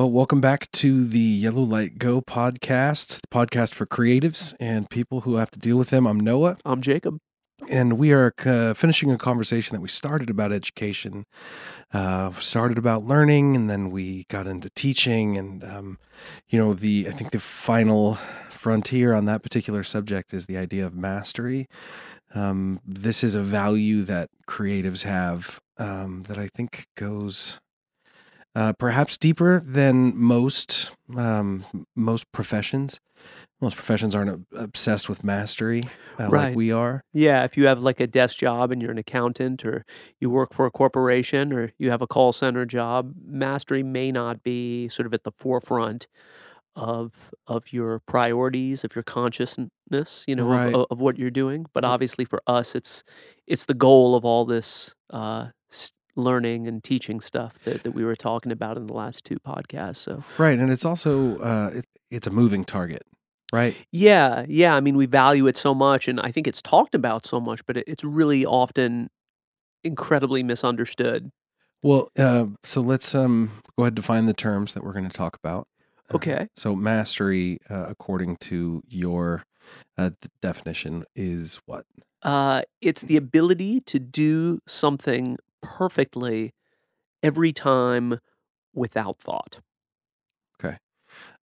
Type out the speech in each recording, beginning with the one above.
Well, welcome back to the Yellow Light Go podcast, the podcast for creatives and people who have to deal with them. I'm Noah, I'm Jacob. and we are uh, finishing a conversation that we started about education. Uh, started about learning, and then we got into teaching. And um, you know, the I think the final frontier on that particular subject is the idea of mastery. Um, this is a value that creatives have um, that I think goes uh, perhaps deeper than most um, most professions. Most professions aren't obsessed with mastery uh, like Right. we are. Yeah, if you have like a desk job and you're an accountant or you work for a corporation or you have a call center job, mastery may not be sort of at the forefront of of your priorities, of your consciousness, you know, of- Right. of, of what you're doing. But obviously for us it's it's the goal of all this uh learning and teaching stuff that, that we were talking about in the last two podcasts. So Right, and it's also uh, it, it's a moving target, right? Yeah, yeah. I mean, we value it so much, and I think it's talked about so much, but it, it's really often incredibly misunderstood. Well, uh, so let's um, go ahead and define the terms that we're going to talk about. Uh, Okay. so mastery, uh, according to your uh, definition, is what? Uh, it's the ability to do something perfectly every time without thought. Okay.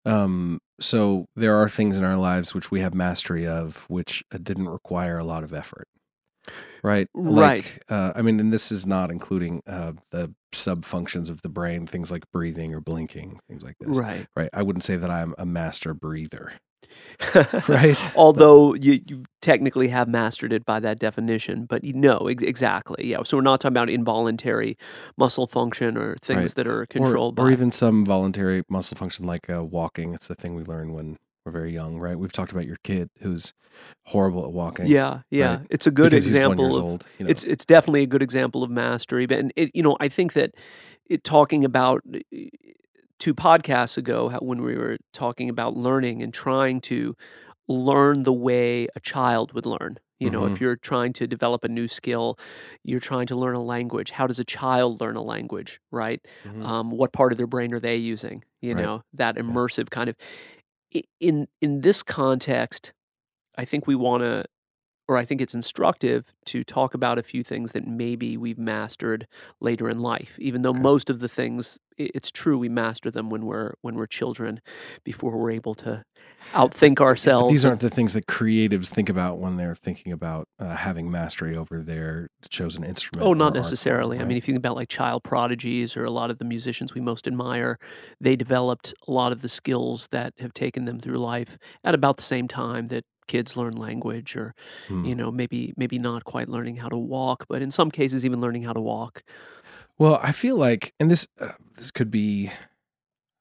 Um, so there are things in our lives which we have mastery of, which uh, didn't require a lot of effort, right? Right. Like, uh, I mean, and this is not including uh, the sub functions of the brain, things like breathing or blinking, things like this. Right. Right. I wouldn't say that I'm a master breather. Right. Although you, you technically have mastered it by that definition, but you know ex- exactly. Yeah. So we're not talking about involuntary muscle function or things Right. that are controlled or by. Or even some voluntary muscle function like uh, walking. It's the thing we learn when we're very young, right? We've talked about your kid who's horrible at walking. yeah. Yeah. right. It's a good because example of old. You know? it's it's definitely a good example of mastery but and it, you know i think that it talking about uh, two podcasts ago how, when we were talking about learning and trying to learn the way a child would learn you know Mm-hmm. if you're trying to develop a new skill you're trying to learn a language how does a child learn a language right Mhm. um, what part of their brain are they using you Right. know that immersive kind of in in this context i think we want to or I think it's instructive to talk about a few things that maybe we've mastered later in life. Even though Okay. most of the things, it's true, we master them when we're when we're children, before we're able to outthink But ourselves. these aren't the things that creatives think about when they're thinking about uh, having mastery over their chosen instrument. Oh, not art form, necessarily. I mean, if you think about like child prodigies or a lot of the musicians we most admire, they developed a lot of the skills that have taken them through life at about the same time that kids learn language or Hmm. you know maybe maybe not quite learning how to walk but in some cases even learning how to walk Well, I feel like, and this uh, this could be,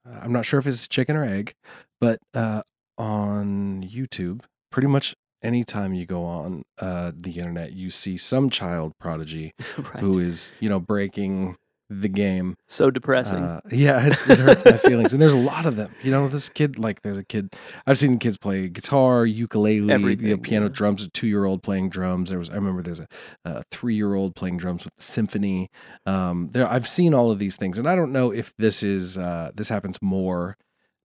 uh, I'm not sure if it's chicken or egg, but uh, on YouTube, pretty much anytime you go on uh, the internet, you see some child prodigy right who is, you know, breaking the game. so depressing Uh, yeah, it's, it hurts my feelings, and there's a lot of them. You know, this kid, like, there's a kid. I've seen kids play guitar, ukulele, you know, piano, yeah. drums. A two year old playing drums. There was, I remember, there's a, a three year old playing drums with the symphony. Um, there, I've seen all of these things, and I don't know if this is uh, this happens more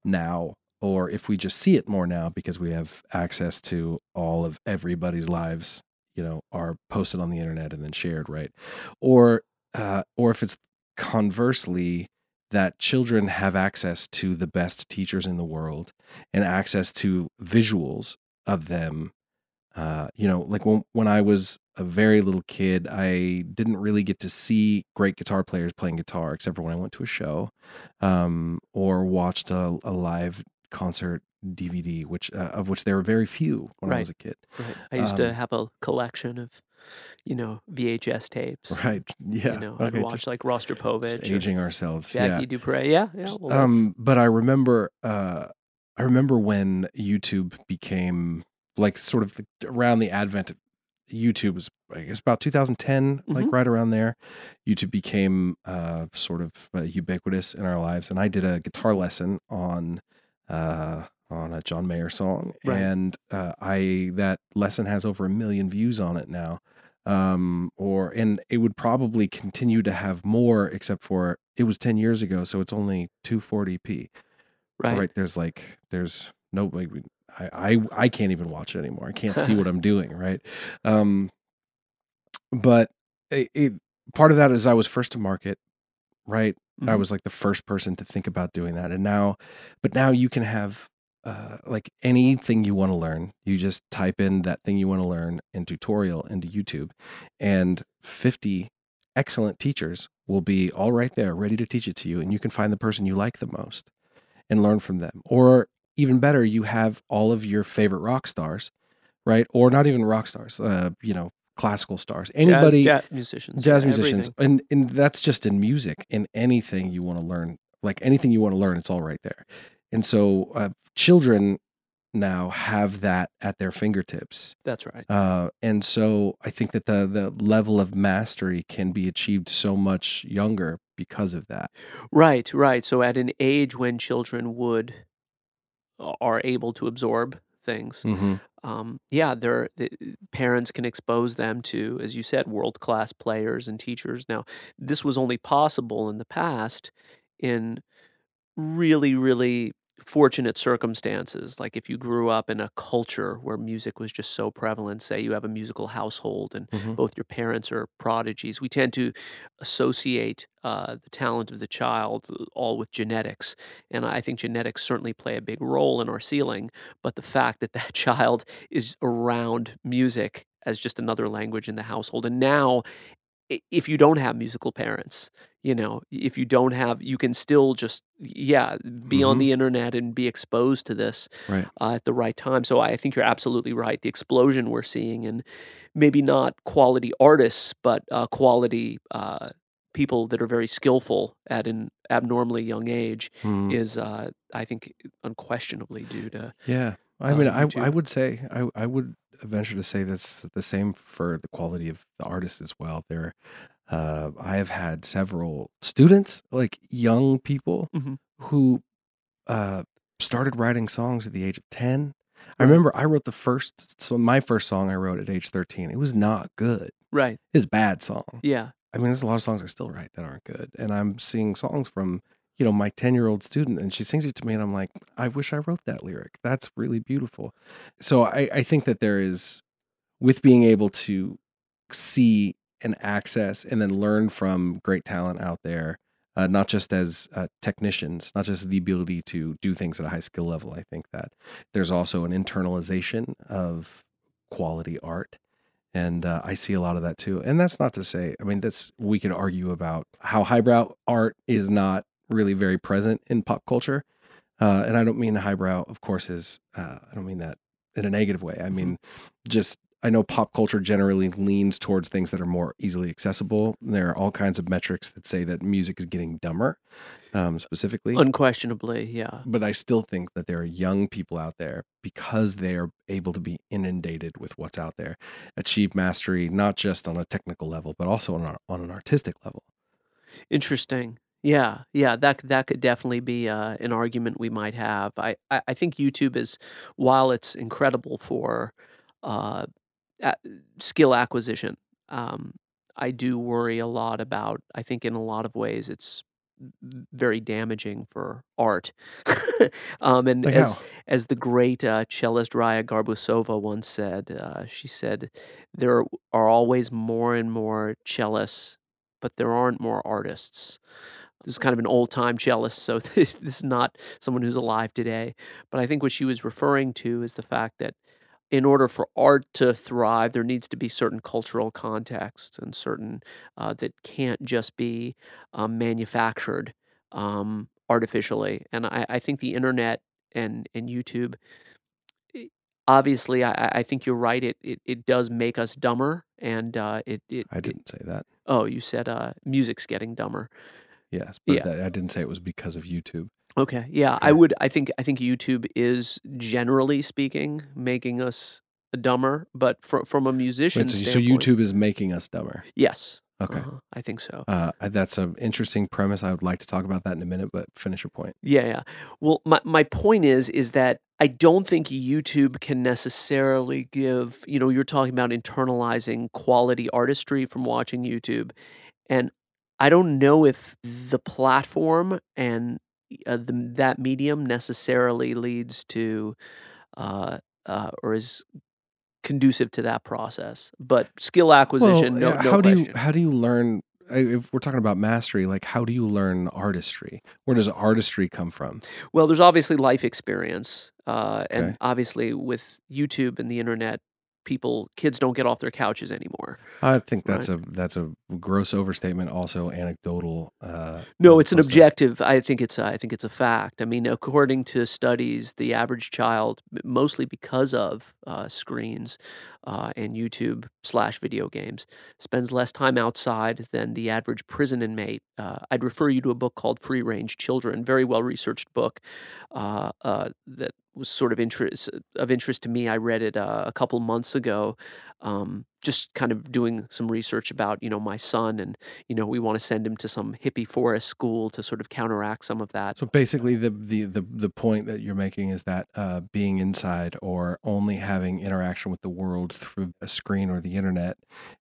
now or if we just see it more now because we have access to all of everybody's lives. You know, are posted on the internet and then shared, right? Or, uh, or if it's conversely that children have access to the best teachers in the world and access to visuals of them. Uh, you know like when, when i was a very little kid i didn't really get to see great guitar players playing guitar except for when i went to a show um, or watched a, a live concert dvd which uh, of which there were very few when i was a kid. Right. I used to um, have a collection of you know vhs tapes right yeah you know i'd watch like just rostropovich or aging ourselves jackie yeah du Pré yeah yeah well, um but i remember uh i remember when youtube became like sort of around the advent of youtube was i guess about 2010 like Mhm. right around there youtube became uh sort of uh, ubiquitous in our lives and i did a guitar lesson on uh on a john mayer song Right. and uh i that lesson has over a million views on it now um, or and it would probably continue to have more, except for it was ten years ago, so it's only 240p. Right. Right? There's like there's no like I I I can't even watch it anymore. I can't see what I'm doing. Right. Um, but it, it, part of that is I was first to market. Right. I Mhm. was like the first person to think about doing that, and now, but now you can have uh, like anything you want to learn. You just type in that thing you want to learn in tutorial into YouTube, and 50 excellent teachers will be all right there, ready to teach it to you, and you can find the person you like the most and learn from them. Or even better, you have all of your favorite rock stars, right? Or not even rock stars, uh, you know, classical stars. Anybody, jazz, jazz musicians, jazz musicians everything. and and that's just in music in anything you want to learn like anything you want to learn it's all right there and so uh, children now have that at their fingertips That's right. uh, and so i think that the the level of mastery can be achieved so much younger because of that Right, right. So at an age when children would are able to absorb things, mm-hmm. um, yeah, they're the parents can expose them to, as you said, world class players and teachers. Now, this was only possible in the past in really, really fortunate circumstances. Like if you grew up in a culture where music was just so prevalent, say you have a musical household and Mhm. both your parents are prodigies, we tend to associate uh, the talent of the child uh, all with genetics. And I think genetics certainly play a big role in our ceiling. But the fact that that child is around music as just another language in the household, and now if you don't have musical parents, you know, if you don't have, you can still just, yeah, be on Mhm. the internet and be exposed to this right uh, at the right time. So I think you're absolutely right. The explosion we're seeing, and maybe not quality artists, but uh, quality uh, people that are very skillful at an abnormally young age, Mhm. is, uh, I think, unquestionably due to. yeah i uh, mean I, I would say I, I would venture to say that's the same for the quality of the artist as well there uh, i have had several students like young people Mhm. who uh, started writing songs at the age of 10 i remember i wrote the first so my first song i wrote at age 13 it was not good Right. it was bad song Yeah. i mean there's a lot of songs i still write that aren't good and i'm seeing songs from you know my 10 year old student and she sings it to me and i'm like i wish i wrote that lyric that's really beautiful so i, I think that there is with being able to see and access and then learn from great talent out there uh, not just as uh, technicians not just the ability to do things at a high skill level i think that there's also an internalization of quality art and uh, I see a lot of that too. And that's not to say, I mean, that's we could argue about how highbrow art is not really very present in pop culture. Uh, and I don't mean highbrow, of course, is uh, I don't mean that in a negative way. I mean, just I know pop culture generally leans towards things that are more easily accessible. There are all kinds of metrics that say that music is getting dumber, um, specifically Unquestionably. Yeah. but I still think that there are young people out there because they are able to be inundated with what's out there, achieve mastery not just on a technical level but also on, on an artistic level. Interesting. Yeah, yeah, that c- that could definitely be uh, an argument we might have. I, I I think YouTube is, while it's incredible for uh, a- skill acquisition, um, I do worry a lot about. I think in a lot of ways it's very damaging for art. um, and Like as how? as the great uh, cellist Raya Garbousova once said, uh, she said, "There are always more and more cellists, but there aren't more artists." This is kind of an old time cellist, so this is not someone who's alive today. But I think what she was referring to is the fact that in order for art to thrive, there needs to be certain cultural contexts and certain uh, that can't just be um, manufactured um, artificially. And I, I think the internet and and YouTube, obviously, I, I think you're right. It, it it does make us dumber, and uh, it, it I didn't say that. Oh, you said uh, music's getting dumber. Yes, but Yeah. that, I didn't say it was because of YouTube. Okay. Yeah, I would. I think. I think YouTube is generally speaking making us dumber, but fr- from a musician Wait, so, so YouTube is making us dumber. yes. Okay. uh-huh, I think so. Uh, that's an interesting premise. I would like to talk about that in a minute, but finish your point. Yeah, yeah. Well, my my point is is that I don't think YouTube can necessarily give, you know, you're talking about internalizing quality artistry from watching YouTube. And I don't know if the platform and uh, the, that medium necessarily leads to uh, uh, or is conducive to that process. But skill acquisition, well, no, no how do you how do you learn if we're talking about mastery like how do you learn artistry where does artistry come from Well, there's obviously life experience, uh, Okay. and obviously with YouTube and the internet, people, kids don't get off their couches anymore. i think that's a that's a gross overstatement also anecdotal uh No, it's an opposed to- objective. I think it's. I think it's a fact. I mean, according to studies, the average child, mostly because of uh, screens uh, and YouTube slash video games, spends less time outside than the average prison inmate. Uh, I'd refer you to a book called Free Range Children, very well researched book uh, uh, that was sort of interest of interest to me. I read it uh, a couple months ago. Um, just kind of doing some research about you know my son and you know we want to send him to some hippie forest school to sort of counteract some of that. So basically the, the the the point that you're making is that uh being inside or only having interaction with the world through a screen or the internet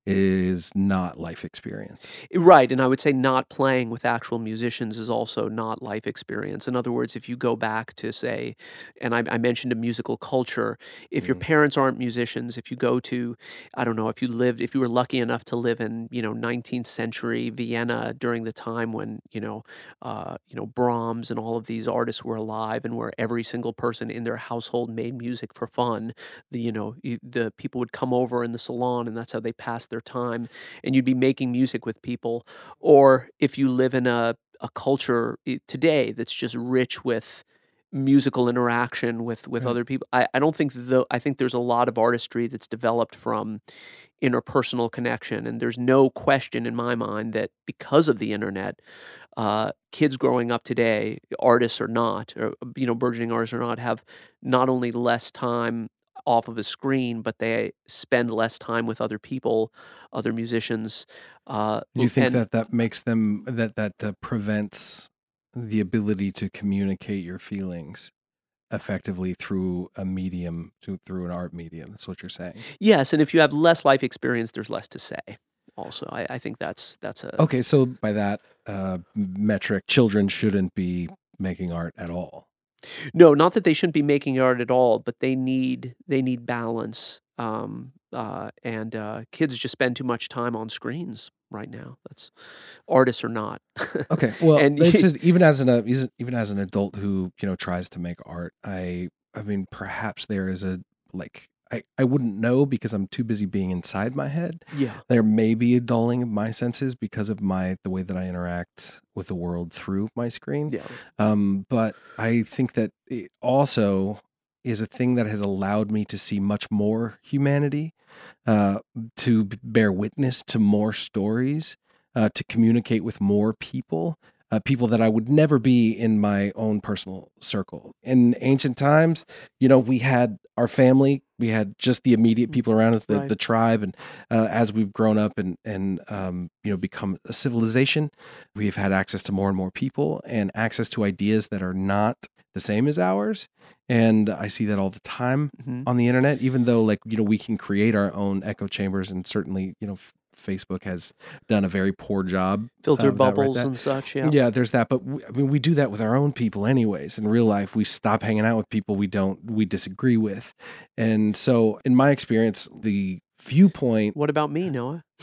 is not life experience. Right and i would say not playing with actual musicians is also not life experience. In other words if you go back to say and i, I mentioned a musical culture if your Mhm. parents aren't musicians if you go to i don't know if you lived if you were lucky enough to live in you know 19th century vienna during the time when you know uh, you know brahms and all of these artists were alive and where every single person in their household made music for fun the you know the people would come over in the salon and that's how they passed their time and you'd be making music with people. Or if you live in a, a culture today that's just rich with musical interaction with with Right. other people I, I don't think though i think there's a lot of artistry that's developed from interpersonal connection and there's no question in my mind that because of the internet uh, kids growing up today artists or not or you know burgeoning artists or not have not only less time off of a screen but they spend less time with other people other musicians uh, you think and- that that makes them that that uh, prevents the ability to communicate your feelings effectively through a medium to, through an art medium that's what you're saying Yes, and if you have less life experience, there's less to say. Also, I, I think that's that's a okay so by that uh, metric children shouldn't be making art at all no, not that they shouldn't be making art at all, but they need they need balance. Um, uh, and uh, kids just spend too much time on screens right now. That's artists or not. okay well And you- even as an uh, even as an adult who you know tries to make art i i mean perhaps there is a like i i wouldn't know because i'm too busy being inside my head yeah, there may be a dulling of my senses because of my the way that I interact with the world through my screen. yeah, Um, but I think that it also is a thing that has allowed me to see much more humanity, uh, to bear witness to more stories, uh, to communicate with more people. Uh, people that I would never be in my own personal circle. In ancient times, you know, we had our family, we had just the immediate people around us, the, Right. the tribe, and uh, as we've grown up and and um, you know become a civilization, we've had access to more and more people and access to ideas that are not the same as ours. And I see that all the time mhm. on the internet. Even though like you know we can create our own echo chambers, and certainly you know f- Facebook has done a very poor job. filter of that right bubbles and such. Yeah, Yeah, there's that, but we, I mean, we do that with our own people, anyways. In real life, we stop hanging out with people we don't we disagree with, and so in my experience, the viewpoint. What about me, Noah?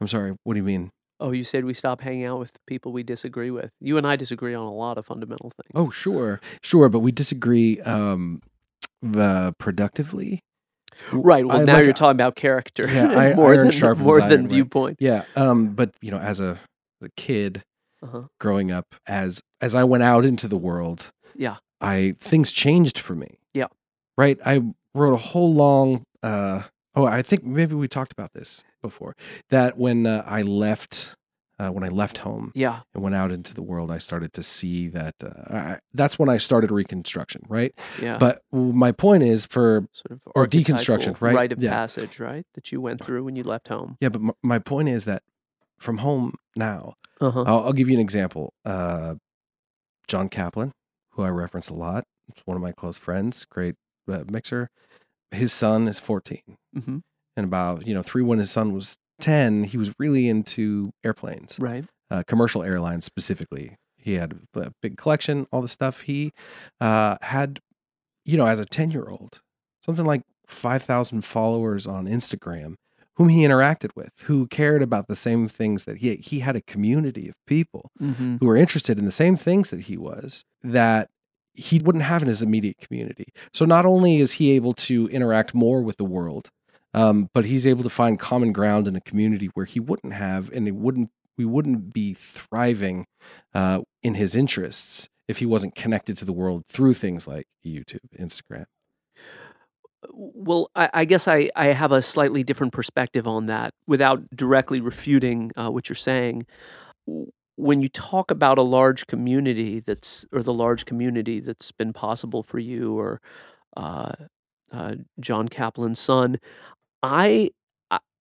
I'm sorry. What do you mean? Oh, you said we stop hanging out with people we disagree with. You and I disagree on a lot of fundamental things. Oh, sure, sure, but we disagree um, the productively. Right. Well, I now like- you're talking about character Yeah, I- more iron than more iron, than right. viewpoint. Yeah, um, but you know, as a, as a kid Uh-huh. growing up, as as I went out into the world, Yeah. I things changed for me. Yeah. right. I wrote a whole long. Uh, oh, I think maybe we talked about this before. That when uh, I left, uh, when I left home Yeah. and went out into the world, I started to see that. Uh, I, that's when I started Reconstruction, right? Yeah. But my point is for sort of or deconstruction, right? Rite of Yeah. passage, right? That you went through when you left home. yeah, but my, my point is that from home now, Uh huh. I'll, I'll give you an example. Uh, John Kaplan, who I reference a lot. It's one of my close friends, great uh, mixer. His son is 14. hmm And about, you know, three when his son was 10, he was really into airplanes, Right. uh, commercial airlines specifically. He had a big collection, all the stuff. He uh, had, you know, as a 10 year old, something like 5,000 followers on Instagram whom he interacted with, who cared about the same things that he he had a community of people hmm who were interested in the same things that he was that he wouldn't have in his immediate community. So not only is he able to interact more with the world, um, but he's able to find common ground in a community where he wouldn't have, and it wouldn't we wouldn't be thriving uh, in his interests if he wasn't connected to the world through things like YouTube, Instagram. Well, I, I guess I, I have a slightly different perspective on that without directly refuting uh, what you're saying. When you talk about a large community that's, or the large community that's been possible for you or uh, uh, John Kaplan's son, I,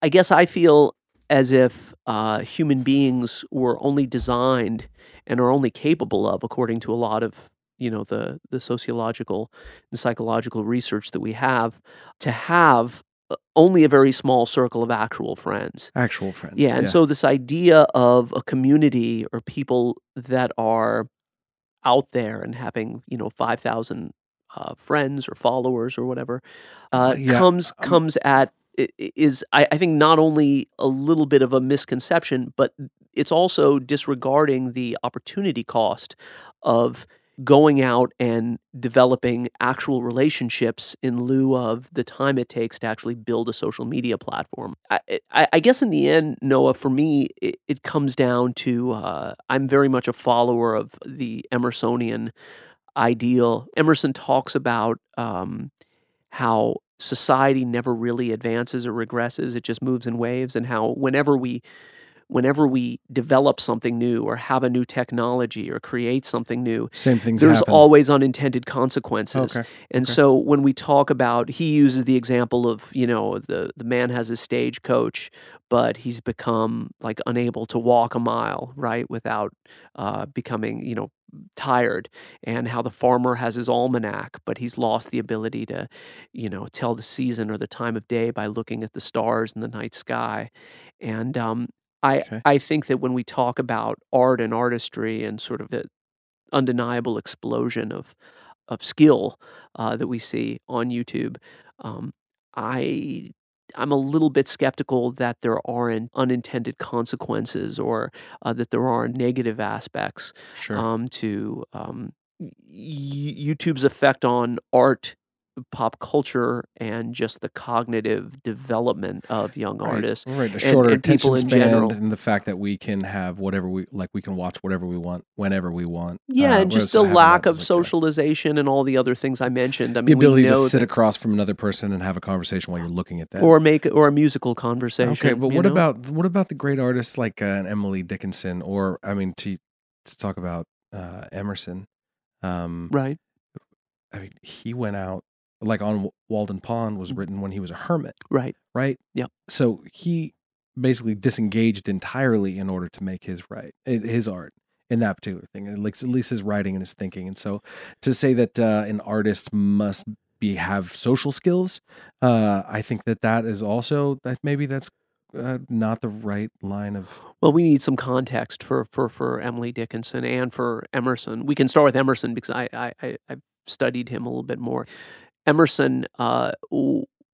I guess I feel as if uh, human beings were only designed and are only capable of, according to a lot of you know the the sociological and psychological research that we have, to have uh, only a very small circle of actual friends. Actual friends. Yeah, and so this idea of a community or people that are out there and having you know five thousand uh, friends or followers or whatever uh, Yeah, comes um, comes at is I, I think not only a little bit of a misconception, but it's also disregarding the opportunity cost of going out and developing actual relationships in lieu of the time it takes to actually build a social media platform. I, I, I guess in the end, Noah, for me, it, it comes down to uh, I'm very much a follower of the Emersonian ideal. Emerson talks about um, how society never really advances or regresses; it just moves in waves, and how whenever we whenever we develop something new or have a new technology or create something new, same things there's happen. always unintended consequences. okay. And okay. so when we talk about, he uses the example of, you know, the, the man has a stagecoach, but he's become like unable to walk a mile, right, without uh, becoming, you know, tired. And how the farmer has his almanac, but he's lost the ability to, you know, tell the season or the time of day by looking at the stars in the night sky. And um, I, Okay. I think that when we talk about art and artistry and sort of the undeniable explosion of of skill uh, that we see on YouTube, um, I I'm a little bit skeptical that there aren't unintended consequences or uh, that there are negative aspects Sure. um, to um, y- YouTube's effect on art, pop culture, and just the cognitive development of young Right, artists. Right, a shorter and people attention in span, general. and the fact that we can have whatever we like, we can watch whatever we want whenever we want. Yeah, uh, and just the lack of was like a- socialization and all the other things I mentioned. I the mean, we ability to sit that- across from another person and have a conversation while you're looking at them. or make or a musical conversation. okay, but what know? about what about the great artists like uh, an Emily Dickinson, or I mean, to to talk about uh, Emerson? Um, right? I mean, he went out like on Walden Pond was Mhm. written when he was a hermit, Right. right? Yeah. So he basically disengaged entirely in order to make his right his art in that particular thing, and like at least his writing and his thinking. And so to say that uh, an artist must be have social skills, uh, I think that that is also that maybe that's uh, not the right line of Well, we need some context for for for Emily Dickinson and for Emerson. We can start with Emerson because I I I I've studied him a little bit more. Emerson, uh,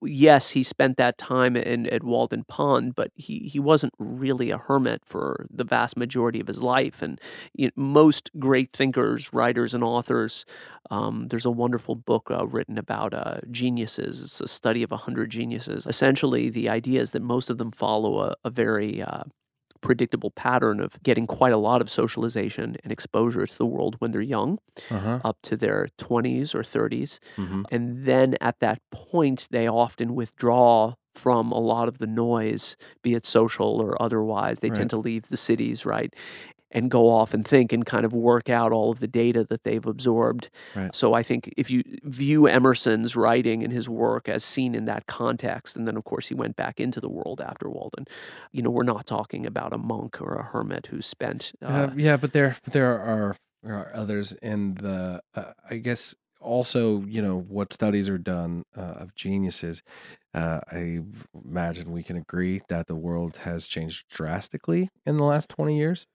yes, he spent that time in at Walden Pond, but he he wasn't really a hermit for the vast majority of his life. And you know, most great thinkers, writers, and authors. Um, there's a wonderful book uh, written about uh, geniuses. It's a study of a hundred geniuses. Essentially, the idea is that most of them follow a, a very uh, predictable pattern of getting quite a lot of socialization and exposure to the world when they're young, uh huh. up to their 20s or 30s. hmm And then at that point, they often withdraw from a lot of the noise, be it social or otherwise. They Right. tend to leave the cities, right? And go off and think and kind of work out all of the data that they've absorbed. Right. So I think if you view Emerson's writing and his work as seen in that context, and then of course he went back into the world after Walden, you know, we're not talking about a monk or a hermit who spent. Uh, Uh, yeah, but there there are there are others, and the uh, I guess also you know what studies are done uh, of geniuses. Uh, I imagine we can agree that the world has changed drastically in the last twenty years.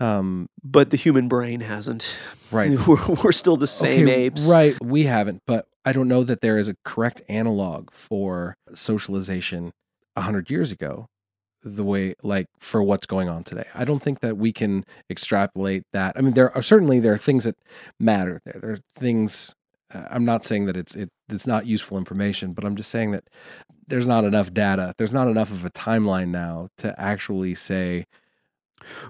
Um, But the human brain hasn't. right, We're, we're still the same Okay, apes. Right. We haven't, but I don't know that there is a correct analog for socialization a hundred years ago, the way like for what's going on today. I don't think that we can extrapolate that. I mean, there are certainly there are things that matter there. There are things. Uh, I'm not saying that it's it, it's not useful information, but I'm just saying that there's not enough data. There's not enough of a timeline now to actually say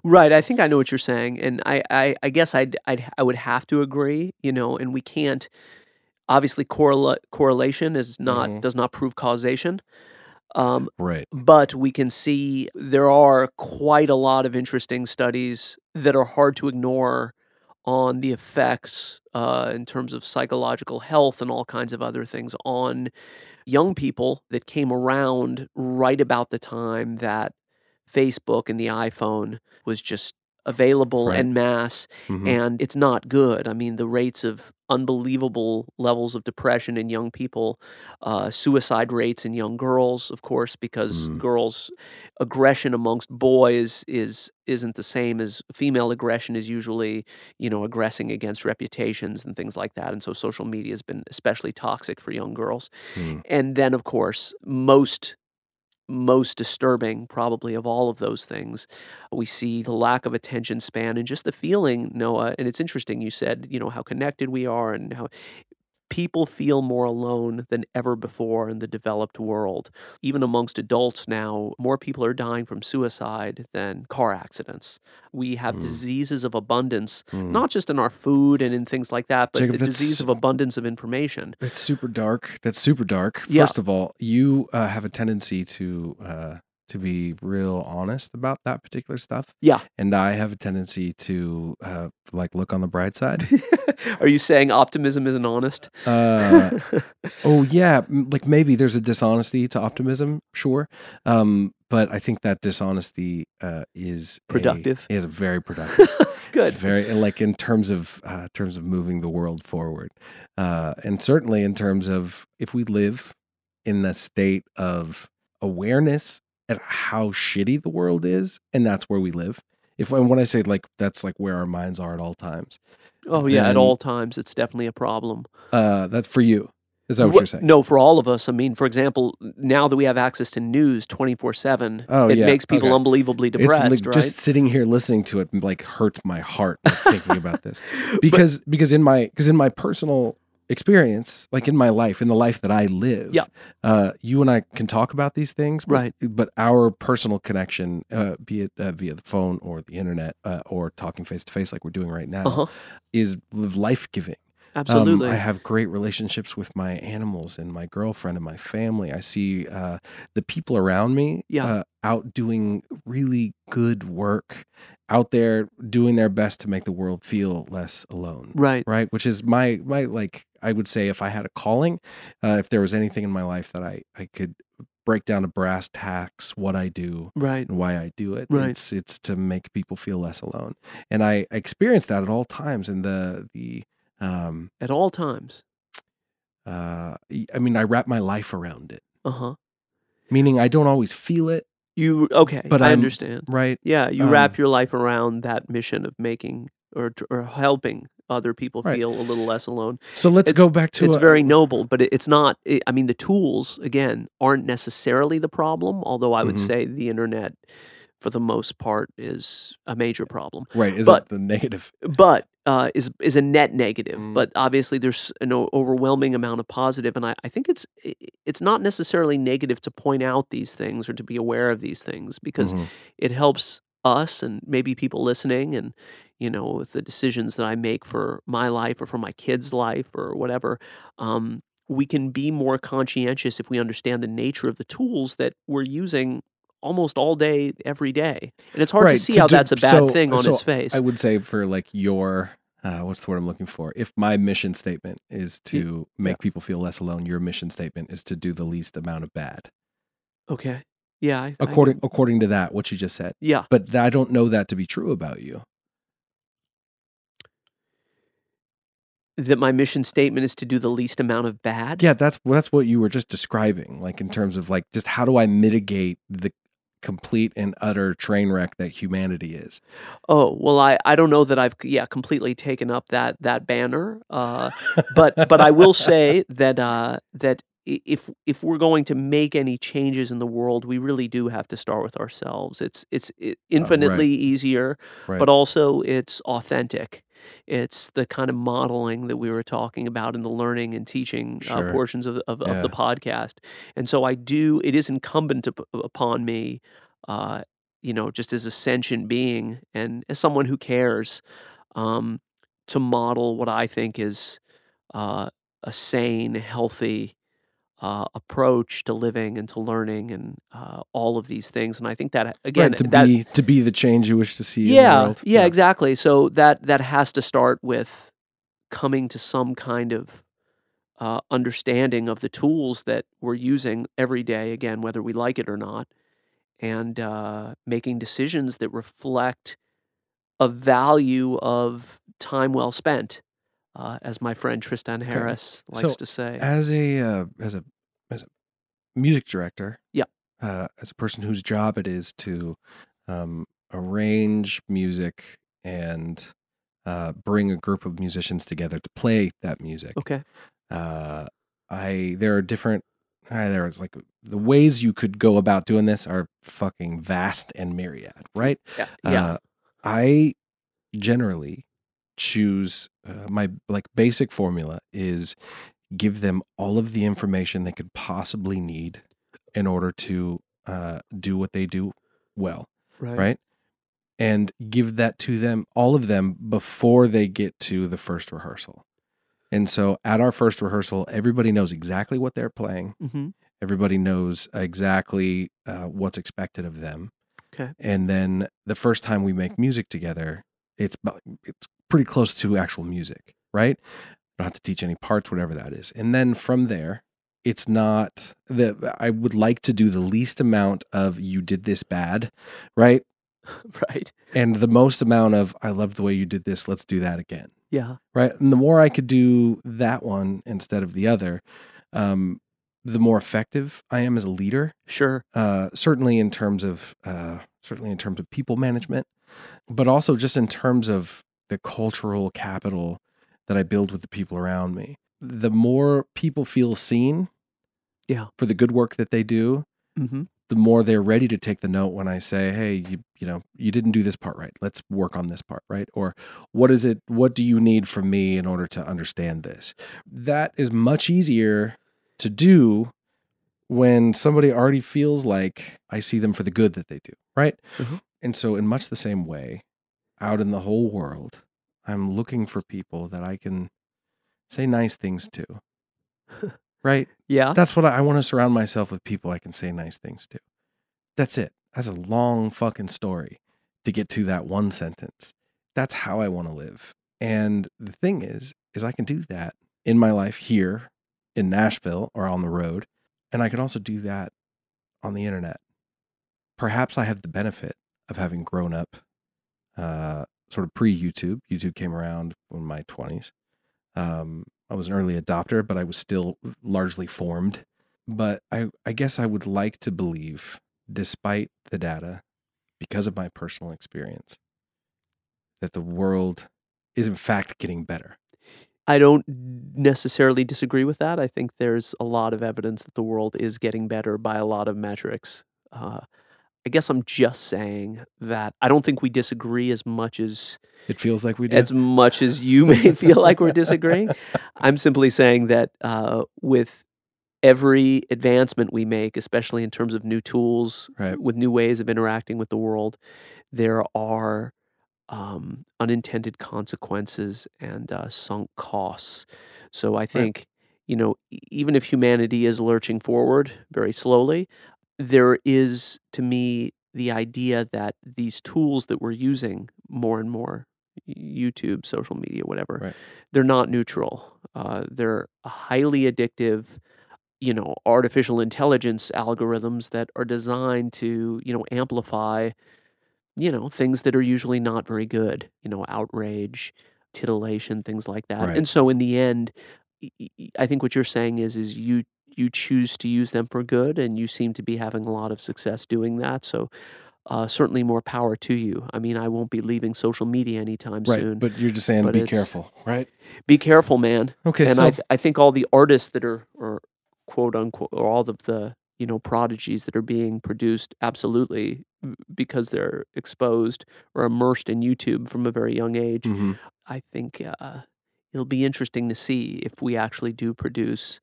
Right. I think I know what you're saying, and I, I, I guess I'd, I'd, I would have to agree. You know, and we can't. Obviously, correla- correlation is not Mhm. does not prove causation. Um, right. but we can see there are quite a lot of interesting studies that are hard to ignore on the effects uh, in terms of psychological health and all kinds of other things on young people that came around right about the time that Facebook and the iPhone was just available Right. en masse Mhm. and it's not good. I mean, the rates of unbelievable levels of depression in young people, uh, suicide rates in young girls, of course, because Mm. girls' aggression amongst boys is isn't the same as female aggression is usually, you know, aggressing against reputations and things like that. And so social media has been especially toxic for young girls. Mm. And then, of course, most most disturbing probably of all of those things. We see the lack of attention span and just the feeling noah and it's interesting you said you know how connected we are and how people feel more alone than ever before in the developed world even amongst adults now more people are dying from suicide than car accidents we have Mm. diseases of abundance Mm. not just in our food and in things like that but Jacob, the disease of abundance of information It's super dark. That's super dark. Yeah. First of all, you uh, have a tendency to uh, to be real honest about that particular stuff. Yeah. and I have a tendency to uh, like look on the bright side. are you saying optimism isn't honest Uh, oh yeah, like maybe there's a dishonesty to optimism, sure. Um, but I think that dishonesty uh, is a- Productive. is very productive. good It's very like in terms of uh, terms of moving the world forward, uh, and certainly in terms of if we live in the state of awareness at how shitty the world is, and that's where we live. If and when I say like that's like where our minds are at all times, Oh yeah, at all times it's definitely a problem. uh, that's for you. Is that what, Wha- you're saying? No, for all of us. I mean, for example, now that we have access to news twenty four seven, Oh, it yeah, makes people okay. unbelievably It's depressed, like right? just sitting here listening to it like hurts my heart like, thinking about this because because in my because in my personal experience like in my life in the life that I live Yeah. uh you and I can talk about these things but, Right. but our personal connection uh be it uh, via the phone or the internet uh, or talking face to face like we're doing right now Uh-huh. is life giving um, Absolutely. I have great relationships with my animals and my girlfriend and my family. I see uh, the people around me Yeah. uh, out doing really good work, out there doing their best to make the world feel less alone. right. Right, which is my my like I would say if I had a calling, uh, if there was anything in my life that I I could break down to brass tacks what I do Right. and why I do it. Right. It's it's to make people feel less alone, and I, I experience that at all times. And the the um At all times. uh I mean I wrap my life around it, Uh huh. meaning I don't always feel it. You okay? But I I'm- understand. Right. Yeah, you um, wrap your life around that mission of making or or helping other people Right. feel a little less alone. So let's It's- go back to it's a- very noble, but it, it's not. It, I mean, the tools again aren't necessarily the problem. Although I would Mhm. say the internet, for the most part, is a major problem. right. Is but- that the negative? But uh, is is a net negative. Mm. But obviously, there's an overwhelming amount of positive, and I, I think it's it's not necessarily negative to point out these things or to be aware of these things because Mhm. it helps us and maybe people listening and you know with the decisions that i make for my life or for my kids life or whatever um, we can be more conscientious if we understand the nature of the tools that we're using almost all day every day and it's hard to see how do- that's a bad so- thing on so its face I would say for like your uh, what's the word I'm looking for? If my mission statement is to make people feel less alone, your mission statement is to do the least amount of bad. okay yeah I, I According get- according to that, what you just said. yeah But I don't know that to be true about you. that my mission statement is to do the least amount of bad. Yeah, that's that's what you were just describing, like in terms of like just how do I mitigate the complete and utter train wreck that humanity is. Oh well, I, I don't know that I've yeah completely taken up that that banner, uh, but but I will say that uh, that if if we're going to make any changes in the world, we really do have to start with ourselves. It's it's infinitely uh, right. easier, right. but also it's authentic. It's the kind of modeling that we were talking about in the learning and teaching uh, sure. uh, portions of, of, yeah. of, the podcast. And so I do, it is incumbent up, upon me, uh, you know, just as a sentient being and as someone who cares, um, to model what I think is uh, a sane, healthy, uh, approach to living and to learning and uh, all of these things. And I think that again, right, to that, be to be the change you wish to see. Yeah, yeah, yeah, exactly. So that that has to start with coming to some kind of uh, understanding of the tools that we're using every day. Again, whether we like it or not, and uh, making decisions that reflect a value of time well spent uh, as my friend Tristan Harris okay. likes so to say. As a uh, as a as a music director, yeah, uh, as a person whose job it is to um, arrange music and uh, bring a group of musicians together to play that music. Okay. Uh, I there are different. Uh, there's like the ways you could go about doing this are fucking vast and myriad, right? Yeah. Yeah. Uh, I generally choose uh, my like basic formula is give them all of the information they could possibly need in order to uh, do what they do well right. right? And give that to them all of them before they get to the first rehearsal. And so at our first rehearsal everybody knows exactly what they're playing. Mm-hmm. everybody knows exactly uh, what's expected of them. Okay. And then the first time we make music together it's it's pretty close to actual music, right? I don't have to teach any parts, whatever that is. And then from there, it's not that I would like to do the least amount of you did this bad, right? right. And the most amount of I love the way you did this, let's do that again. Yeah. Right. And the more I could do that one instead of the other, um, the more effective I am as a leader. Sure. Uh, certainly in terms of uh, certainly in terms of people management, but also just in terms of the cultural capital that I build with the people around me. The more people feel seen, yeah, for the good work that they do, mm-hmm. the more they're ready to take the note when I say, "Hey, you you know, you didn't do this part right. Let's work on this part, right?" Or what is it? What do you need from me in order to understand this? That is much easier to do when somebody already feels like I see them for the good that they do, right? Mm-hmm. And so, in much the same way, out in the whole world, I'm looking for people that I can say nice things to. right? Yeah. That's what I, I want to surround myself with people I can say nice things to. That's it. That's a long fucking story to get to that one sentence. That's how I want to live. And the thing is, is I can do that in my life here in Nashville or on the road. And I can also do that on the internet. Perhaps I have the benefit of having grown up uh, sort of pre YouTube. YouTube came around in my 20s. Um, I was an early adopter, but I was still largely formed. But I, I guess I would like to believe, despite the data, because of my personal experience, that the world is in fact getting better. I don't necessarily disagree with that. I think there's a lot of evidence that the world is getting better by a lot of metrics. Uh, I guess I'm just saying that I don't think we disagree as much as it feels like we do. As much as you may feel like we're disagreeing. I'm simply saying that uh, with every advancement we make, especially in terms of new tools, right. with new ways of interacting with the world, there are um, unintended consequences and uh, sunk costs. So I think. Right. You know, even if humanity is lurching forward very slowly, there is to me the idea that these tools that we're using more and more youtube social media whatever right. they're not neutral uh, they're highly addictive you know artificial intelligence algorithms that are designed to you know amplify you know things that are usually not very good you know outrage titillation, things like that. Right. And so in the end, I think what you're saying is is you you choose to use them for good, and you seem to be having a lot of success doing that. So. Uh, certainly more power to you. I mean, I won't be leaving social media anytime Right. soon. But you're just saying but be careful, right? Be careful, man. Okay. and so I, th- I think all the artists that are or quote unquote or all of the you know prodigies that are being produced absolutely because they're exposed or immersed in YouTube from a very young age. Mhm. I think uh, it'll be interesting to see if we actually do produce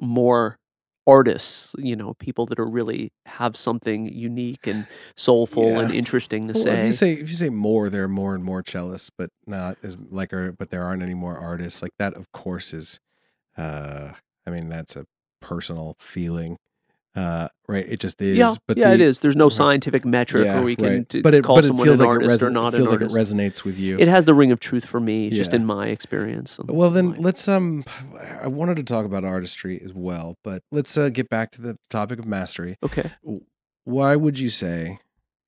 more artists, you know, people that are really have something unique and soulful and interesting to Well, say. if you say if you say more, there are more and more cellists, but not as like or but there aren't any more artists. Like that, of course, is uh I mean, that's a personal feeling. Uh right. It just is. yeah, but yeah, it the- is. There's no right. scientific metric Yeah, where we can right. t- but it, call but it someone feels an like it, artist reson- or not it feels an like artist. it resonates with you. It has the ring of truth for me, just in my experience. Well, then let's um. I wanted to talk about artistry as well, but let's uh, get back to the topic of mastery. okay. Why would you say,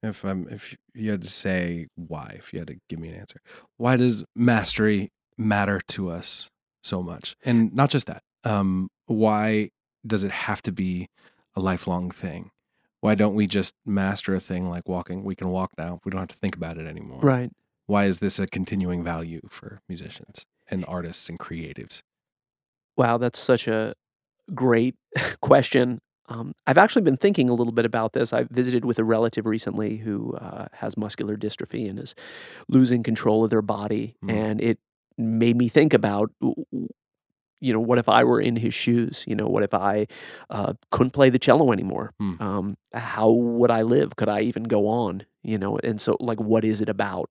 if I'm, if you had to say why, if you had to give me an answer, why does mastery matter to us so much? And not just that. Um, why does it have to be a lifelong thing? Why don't we just master a thing like walking? We can walk now. We don't have to think about it anymore. Right. Why is this a continuing value for musicians and artists and creatives? Wow, that's such a great question. Um, I've actually been thinking a little bit about this. I visited with a relative recently who uh, has muscular dystrophy and is losing control of their body, Mm. and it made me think about, you know, what if I were in his shoes? You know, what if I uh, couldn't play the cello anymore? Mm. Um, how would I live? Could I even go on? You know, and so like, what is it about?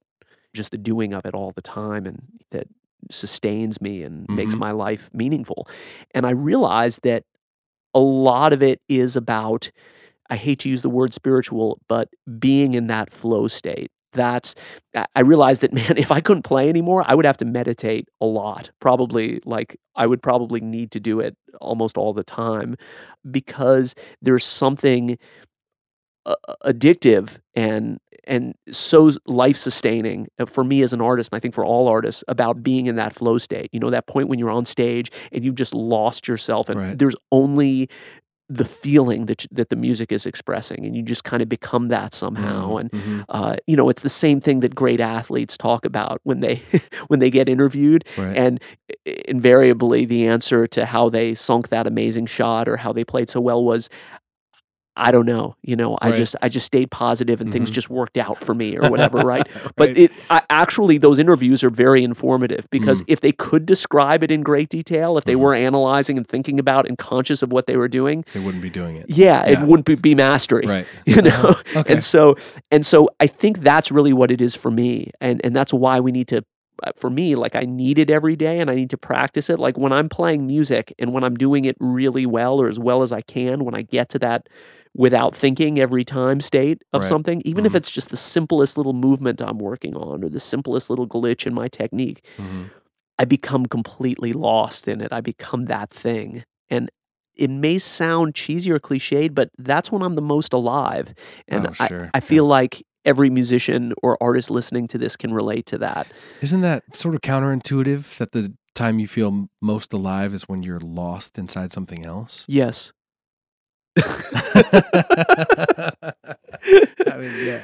Just the doing of it all the time, and that sustains me and makes Mhm. my life meaningful. And I realized that a lot of it is about, I hate to use the word spiritual, but being in that flow state. That's, I- realized that, man, if I couldn't play anymore, I would have to meditate a lot. Probably, like, I would probably need to do it almost all the time because there's something uh, addictive and and so life sustaining for me as an artist and I think for all artists about being in that flow state. You know that point when you're on stage and you've just lost yourself and Right. there's only the feeling that that the music is expressing and you just kind of become that somehow and Mhm. uh, you know it's the same thing that great athletes talk about when they when they get interviewed Right. and invariably the answer to how they sunk that amazing shot or how they played so well was I don't know, you know, I Right. just I just stayed positive and things Mhm. just worked out for me or whatever, right? Right. But it I, actually those interviews are very informative because Mm. if they could describe it in great detail, if they Mhm. were analyzing and thinking about and conscious of what they were doing, they wouldn't be doing it. yeah, Yeah. it wouldn't be, be mastery Right. you know Uh-huh. Okay. and so and so i think that's really what it is for me and and that's why we need to uh, for me like i need it every day and i need to practice it like when i'm playing music and when i'm doing it really well or as well as i can when i get to that without thinking every time state of Right. something even if Mhm. it's just the simplest little movement i'm working on or the simplest little glitch in my technique Mhm. I become completely lost in it. I become that thing. And it may sound cheesy or cliched, but that's when I'm the most alive. And Oh, I, sure. I Yeah. feel like every musician or artist listening to this can relate to that. Isn't that sort of counterintuitive that the time you feel most alive is when you're lost inside something else? Yes. I mean, yeah.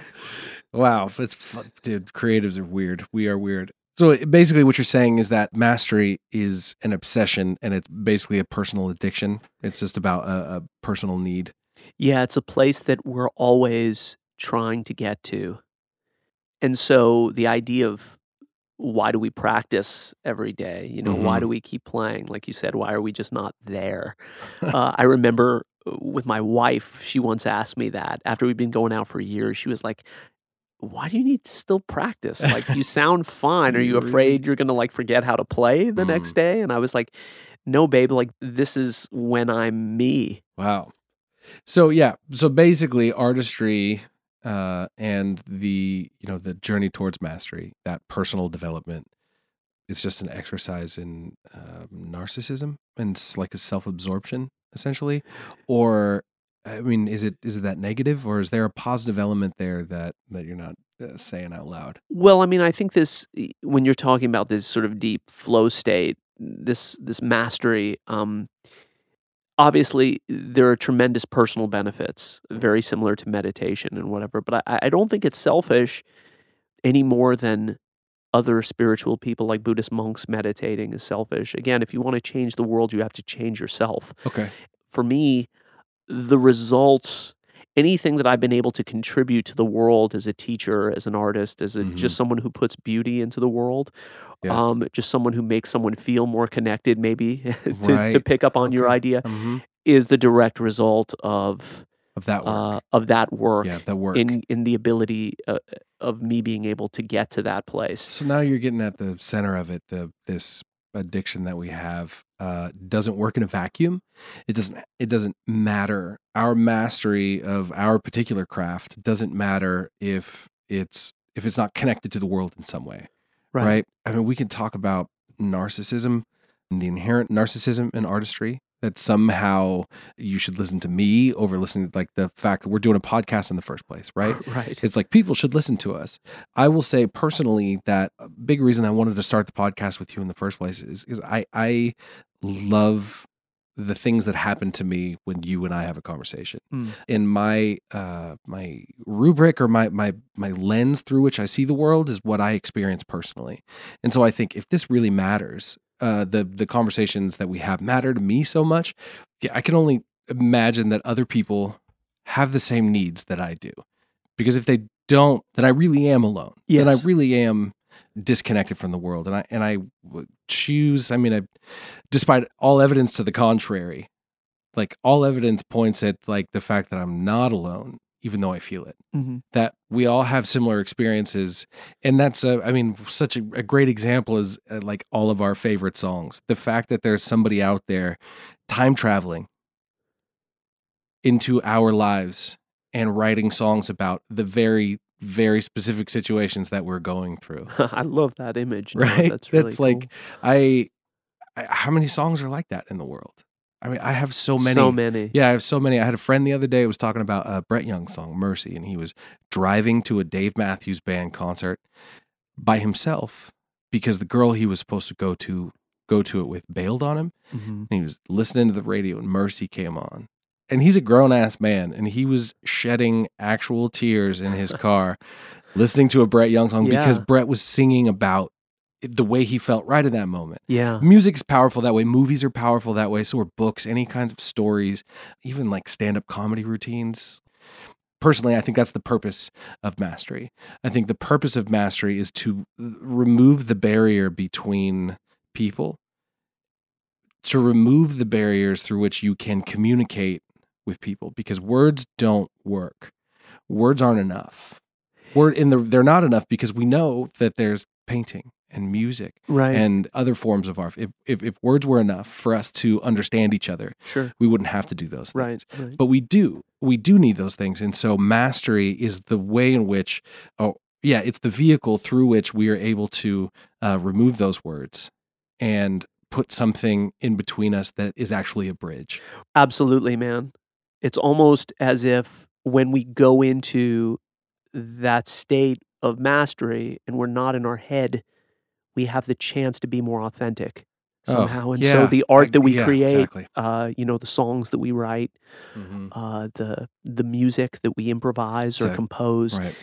Wow, it's fun. dude. Creatives are weird. We are weird. So basically, what you're saying is that mastery is an obsession, and it's basically a personal addiction. It's just about a, a personal need. Yeah, it's a place that we're always trying to get to. And so the idea of why do we practice every day? You know, why Mhm. do we keep playing? Like you said, why are we just not there? uh, I remember with my wife, she once asked me that after we'd been going out for years. She was like, why do you need to still practice? Like, you sound fine. Are you afraid you're going to like forget how to play the Mm. next day? And I was like, no, babe, like, this is when I'm me. Wow. So yeah, so basically artistry uh and the you know the journey towards mastery, that personal development it's just an exercise in um, narcissism and s- like a self-absorption essentially or I mean is it is it that negative or is there a positive element there that that you're not uh, saying out loud. Well, I mean, I think this when you're talking about this sort of deep flow state, this this mastery, um, obviously there are tremendous personal benefits, very similar to meditation and whatever. But I, I don't think it's selfish any more than other spiritual people like Buddhist monks meditating is selfish. Again, if you want to change the world, you have to change yourself. Okay. For me, the results anything that I've been able to contribute to the world as a teacher, as an artist, as a, Mhm. just someone who puts beauty into the world, Yeah. um, just someone who makes someone feel more connected, maybe to, to pick up on your Okay. idea, hmm is the direct result of Of that work. uh, of that work yeah, that work. in in the ability uh, of me being able to get to that place. So now you're getting at the center of it. The this addiction that we have uh, doesn't work in a vacuum. It doesn't. It doesn't matter. Our mastery of our particular craft doesn't matter if it's if it's not connected to the world in some way. Right. I mean, we can talk about narcissism and the inherent narcissism in artistry. That somehow you should listen to me over listening to like the fact that we're doing a podcast in the first place, right? Right. It's like people should listen to us. I will say personally that a big reason I wanted to start the podcast with you in the first place is is I I love the things that happen to me when you and I have a conversation. Mm. In my uh my rubric or my my my lens through which I see the world is what I experience personally. And so I think if this really matters, uh the the conversations that we have matter to me so much, yeah, I can only imagine that other people have the same needs that I do. Because if they don't, then I really am alone. Then I really am disconnected from the world. And I and I choose. I mean, I, despite all evidence to the contrary, like all evidence points at like the fact that I'm not alone, even though I feel it. hmm That we all have similar experiences, and that's a, I mean, such a, a great example is uh, like all of our favorite songs. The fact that there's somebody out there time traveling into our lives and writing songs about the very very specific situations that we're going through I love that image. no, right That's really like cool. I, I how many songs are like that in the world i mean i have so many So many. yeah i have so many. I had a friend the other day who was talking about a brett young song mercy and he was driving to a dave matthews band concert by himself because the girl he was supposed to go to go to it with bailed on him. Mhm. and he was listening to the radio and mercy came on. And he's a grown-ass man and he was shedding actual tears in his car listening to a brett young song because brett was singing about the way he felt right in that moment. Yeah. music is powerful that way. Movies are powerful that way. So are books any kinds of stories even like stand-up comedy routines. Personally i think that's the purpose of mastery. I think the purpose of mastery is to remove the barrier between people to remove the barriers through which you can communicate with people because words don't work. Words aren't enough. Word in the they're not enough because we know that there's painting and music Right. and other forms of art if, if if words were enough for us to understand each other sure. we wouldn't have to do those things Right. Right. but we do we do need those things and so mastery is the way in which oh yeah it's the vehicle through which we are able to uh, remove those words and put something in between us that is actually a bridge Absolutely, man. It's almost as if when we go into that state of mastery and we're not in our head, we have the chance to be more authentic Oh, somehow. and yeah, so the art that we yeah, create, exactly. uh, you know, the songs that we write, Mhm. uh, the the music that we improvise or Exact- compose right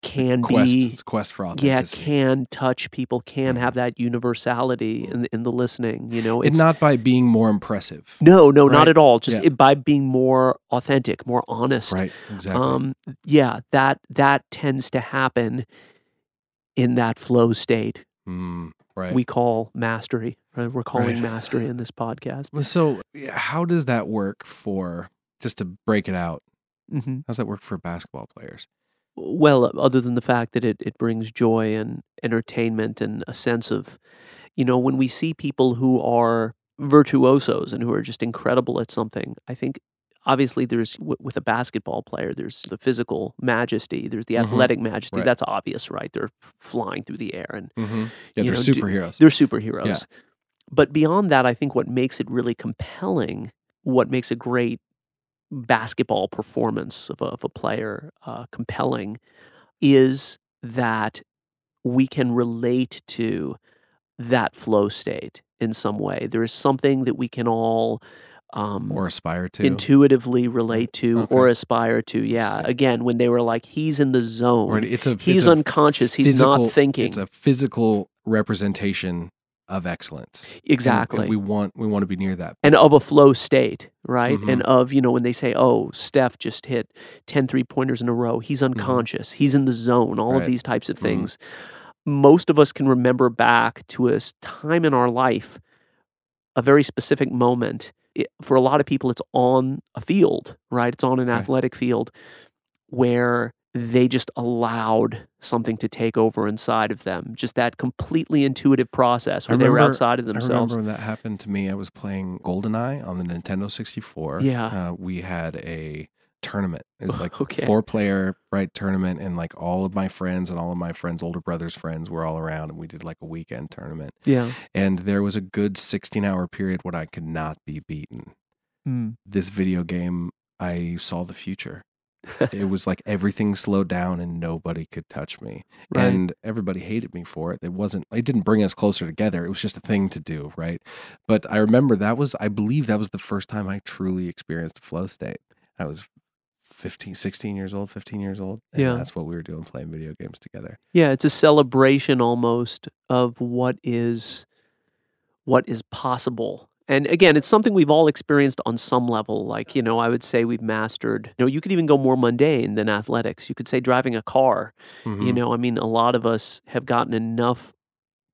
can quest be it's quest for yeah can touch people can Mhm. have that universality in in the listening you know and it's not by being more impressive no no not at all just Yeah. it, by being more authentic more honest right exactly um yeah that that tends to happen in that flow state Mm, right we call mastery right? we're calling Right. mastery in this podcast So, how does that work for just to break it out? hmm How's that work for basketball players? well other than the fact that it, it brings joy and entertainment and a sense of you know when we see people who are virtuosos and who are just incredible at something i think obviously there's w- with a basketball player there's the physical majesty there's the Mhm. athletic majesty Right. that's obvious right they're flying through the air and Mm-hmm. Yeah, they're know, do- superheroes. they're superheroes but beyond that i think what makes it really compelling what makes a great basketball performance of a, of a player uh, compelling is that we can relate to that flow state in some way. There is something that we can all um, or aspire to intuitively relate to Okay. or aspire to. Yeah. Again, when they were like, he's in the zone. Or it's a he's it's unconscious. He's not thinking. It's a physical representation of excellence. Exactly. And we want we want to be near that. and of a flow state, right? Mhm. And of, you know, when they say, oh, Steph just hit 10 three pointers in a row, he's unconscious, he's in the zone, all of Mm-hmm. These types of Mhm. things. Most of us can remember back to a time in our life, a very specific moment. It, for a lot of people, it's on a field, right? It's on an Okay. athletic field where they just allowed something to take over inside of them. Just that completely intuitive process where they were outside of themselves. I remember when that happened to me. I was playing GoldenEye on the Nintendo 64. Yeah. Uh, we had a tournament. It was like Okay. four player right tournament, and like all of my friends and all of my friends' older brothers' friends were all around, and we did like a weekend tournament. Yeah. And there was a good 16 hour period when I could not be beaten. Mm. This video game, I saw the future. it was like everything slowed down and nobody could touch me. Right. And everybody hated me for it. It wasn't, it didn't bring us closer together. It was just a thing to do, right? But I remember that was, I believe that was the first time I truly experienced a flow state. I was 15, 16 years old, 15 years old. And Yeah. that's what we were doing, playing video games together. Yeah, it's a celebration almost of what is what is possible. And again, it's something we've all experienced on some level. Like, you know, I would say we've mastered, you know, you could even go more mundane than athletics. You could say driving a car. You Mhm. know, I mean, a lot of us have gotten enough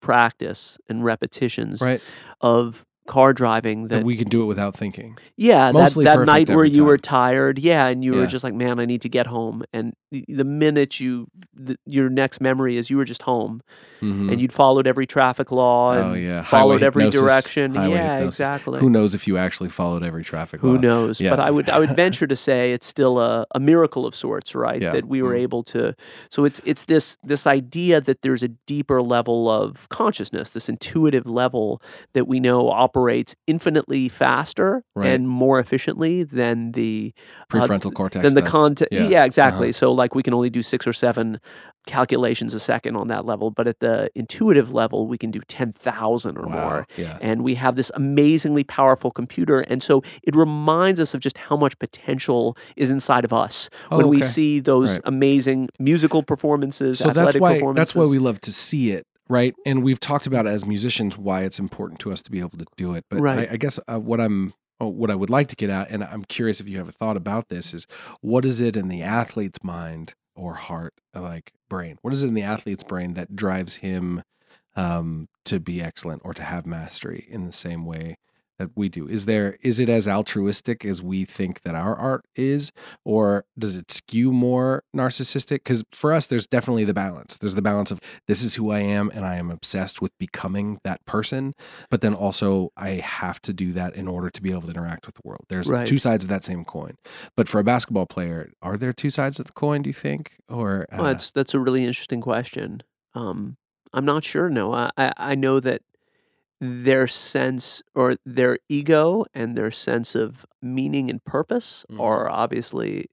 practice and repetitions right? of car driving that That we can do it without thinking. yeah, that, Mostly that perfect night where you were tired, yeah, and you were just like, man, I need to get home. And the, minute you, the, your next memory is you were just home Mhm. and you'd followed every traffic law and oh, yeah. followed Highway every hypnosis. direction. Yeah, hypnosis. exactly. Who knows if you actually followed every traffic Who law? knows? Yeah. But I would I would venture to say it's still a, a miracle of sorts, right? Yeah. That we were Mm. able to. So it's it's this this idea that there's a deeper level of consciousness, this intuitive level that we know operates infinitely faster Right. and more efficiently than the uh, Prefrontal cortex. than the content. Yeah. Yeah, exactly. Uh-huh. So like we can only do six or seven calculations a second on that level, but at the intuitive level, we can do ten thousand or Wow. more. Yeah. And we have this amazingly powerful computer. And so it reminds us of just how much potential is inside of us Oh, when we see those Right. amazing musical performances, so athletic that's why performances. that's why we love to see it right? And we've talked about as musicians why it's important to us to be able to do it. But Right. I, I guess uh, what i'm oh, what i would like to get at and i'm curious if you have a thought about this is what is it in the athlete's mind or heart uh, like brain? What is it in the athlete's brain that drives him um, to be excellent or to have mastery in the same way that we do is there is it as altruistic as we think that our art is or does it skew more narcissistic because for us there's definitely the balance there's the balance of this is who i am and i am obsessed with becoming that person but then also i have to do that in order to be able to interact with the world there's Right. two sides of that same coin but for a basketball player are there two sides of the coin do you think or uh, Well, that's that's a really interesting question. Um, I'm not sure. No, I, I I know that their sense or their ego and their sense of meaning and purpose Mhm. are obviously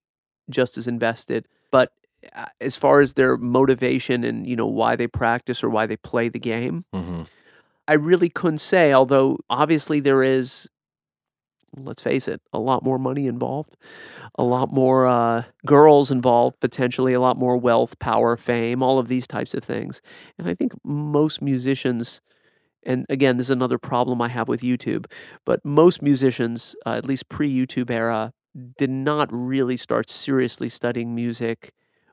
just as invested. But uh, as far as their motivation and you know why they practice or why they play the game, mhm. I really couldn't say. Although obviously there is, let's face it, a lot more money involved, a lot more uh, girls involved, potentially a lot more wealth, power, fame, all of these types of things. And I think most musicians, and again, this is another problem I have with YouTube, but most musicians, uh, at least pre-YouTube era, did not really start seriously studying music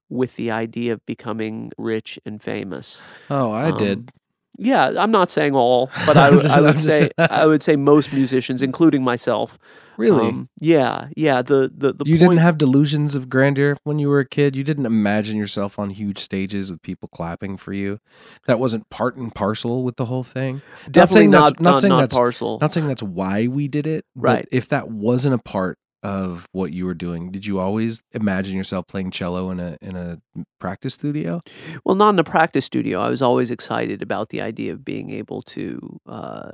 with the idea of becoming rich and famous. oh i Um, did Yeah, I'm not saying all, but I, would- just- I would just- say I would say most musicians, including myself. really Um, yeah, yeah. The the the you point, didn't have delusions of grandeur when you were a kid. You didn't imagine yourself on huge stages with people clapping for you. That wasn't part and parcel with the whole thing. definitely saying that's- not not not, saying not that's- parcel. Not saying that's why we did it, but Right. if that wasn't a part of what you were doing, did you always imagine yourself playing cello in a in a practice studio? Well, not in a practice studio. I was always excited about the idea of being able to uh,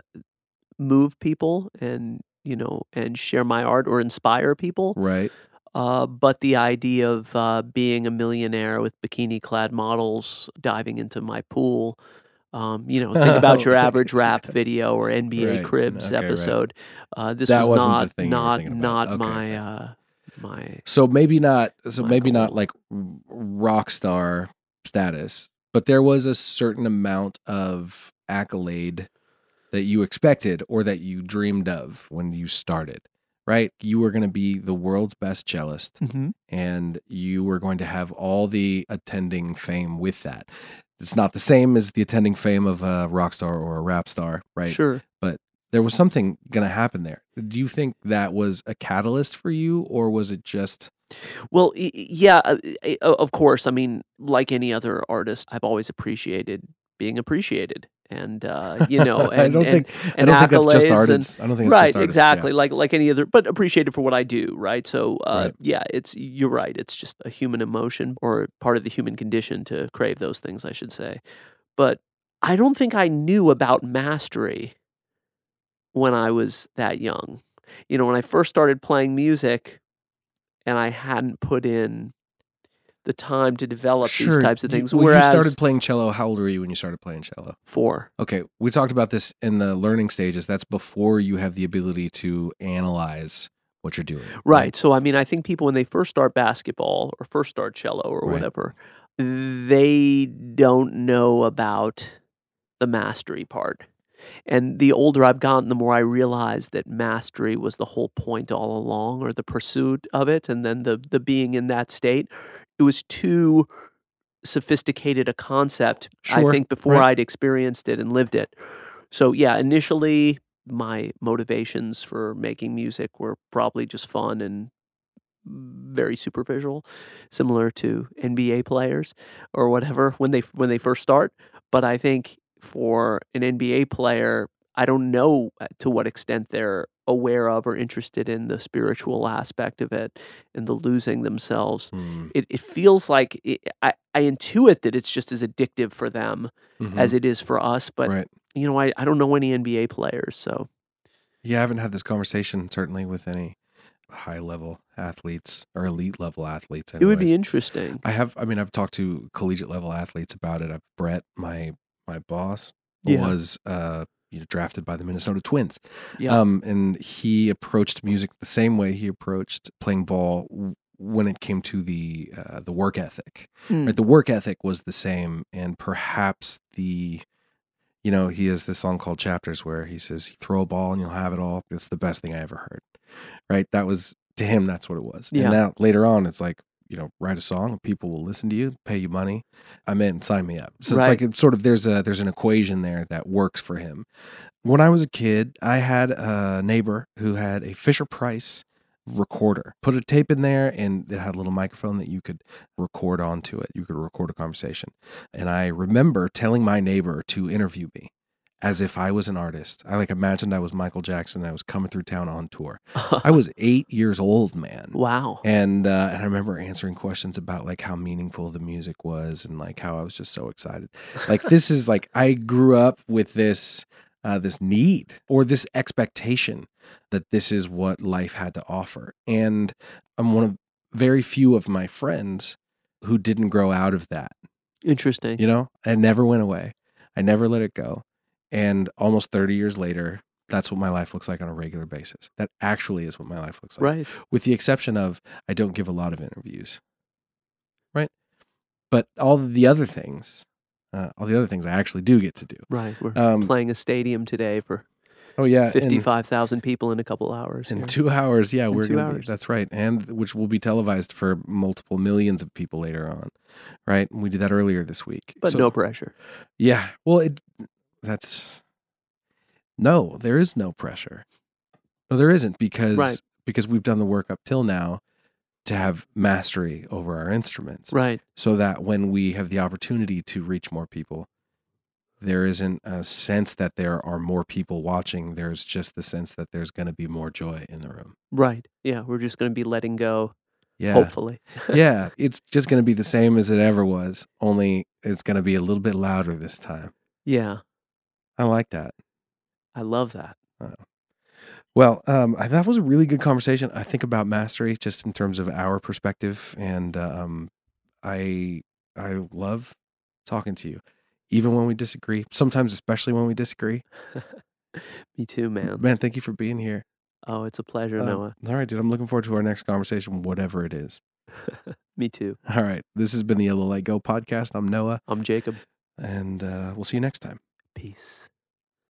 move people and you know and share my art or inspire people. Right. Uh, but the idea of uh, being a millionaire with bikini clad models diving into my pool, um, you know, think about your average rap video or NBA Right. Cribs Okay, right. episode. Uh, this That was not thing you were not not. Okay. my uh, my So maybe not. So maybe not like rock star status, but there was a certain amount of accolade that you expected or that you dreamed of when you started. Right? You were going to be the world's best cellist, and you were going to have all the attending fame with that. It's not the same as the attending fame of a rock star or a rap star, right? sure. But there was something going to happen there. Do you think that was a catalyst for you, or was it just Well, yeah, uh, of course. I mean, like any other artist, I've always appreciated being appreciated, and uh, you know, and, I don't and, think and I don't think that's just accolades and- artists. I don't think it's right, just artists. exactly. Yeah. Like like any other, but appreciated for what I do. Right. So, uh, Right. yeah, it's you're right. It's just a human emotion or part of the human condition to crave those things. I should say, but I don't think I knew about mastery when I was that young. You know, when I first started playing music, and I hadn't put in the time to develop these types of you- things. when Whereas you started playing cello, how old were you when you started playing cello? four, Okay, we talked about this in the learning stages. That's before you have the ability to analyze what you're doing. Right. So I mean, I think people when they first start basketball or first start cello or Right. whatever, they don't know about the mastery part. And the older I've gotten, the more I realize that mastery was the whole point all along, or the pursuit of it, and then the the being in that state. It was too sophisticated a concept, I think, before right. I'd experienced it and lived it. So yeah, initially my motivations for making music were probably just fun and very superficial, similar to NBA players or whatever when they when they first start. But I think for an NBA player, I don't know uh, to what extent they're aware of or interested in the spiritual aspect of it and the losing themselves. Hmm, It, it feels like it, I, I intuit that it's just as addictive for them mhm. as it is for us. But right. you know, I, I don't know any NBA players, so Yeah, I haven't had this conversation certainly with any high level athletes or elite level athletes. it would be interesting. I have. I mean, I've talked to collegiate level athletes about it. I've Brett, my my boss, Yeah. was uh you know, drafted by the Minnesota Twins. Yeah. Um, and he approached music the same way he approached playing ball when it came to the uh, the work ethic. Mm. Right, the work ethic was the same, and perhaps the you know he has this song called Chapters where he says, "Throw a ball and you'll have it all." It's the best thing I ever heard. Right, that was to him. That's what it was. Yeah. And now later on, it's like you know, write a song, people will listen to you, pay you money. I'm in, sign me up. So Right. it's like it's sort of there's a there's an equation there that works for him. When I was a kid, I had a neighbor who had a Fisher Price recorder. Put a tape in there and it had a little microphone that you could record onto it. You could record a conversation. And I remember telling my neighbor to interview me as if I was an artist. I like imagined I was Michael Jackson and I was coming through town on tour. I was 8 years old, man. wow. And uh, and I remember answering questions about like how meaningful the music was and like how I was just so excited. Like this is like I grew up with this uh, this need or this expectation that this is what life had to offer. And I'm one of very few of my friends who didn't grow out of that. Interesting. You know, I never went away. I never let it go. And almost 30 years later, that's what my life looks like on a regular basis. That actually is what my life looks like Right. with the exception of I don't give a lot of interviews. Right? But all the other things, uh, all the other things I actually do get to do. Right. We're Um, playing a stadium today for Oh yeah, 55,000 people in a couple hours. in, here. two hours. Yeah, In we're two be, hours. that's right, and which will be televised for multiple millions of people later on. Right? We did that earlier this week. but So- no pressure. Yeah. Well, it that's no, there is no pressure. No, there isn't because Right. because we've done the work up till now to have mastery over our instruments. Right. so that when we have the opportunity to reach more people, there isn't a sense that there are more people watching. There's just the sense that there's going to be more joy in the room. Right. Yeah. We're just going to be letting go, Yeah. hopefully. yeah. It's just going to be the same as it ever was, only it's going to be a little bit louder this time. Yeah. I like that. I love that. Well, um, I, that was a really good conversation. I think about mastery just in terms of our perspective, and um, I I love talking to you, even when we disagree. Sometimes, especially when we disagree. Me too, man. Man, thank you for being here. Oh, it's a pleasure, Um, Noah. all right, dude. I'm looking forward to our next conversation, whatever it is. Me too. All right. This has been the Yellow Light Go podcast. I'm Noah, I'm Jacob. and uh, we'll see you next time. Peace.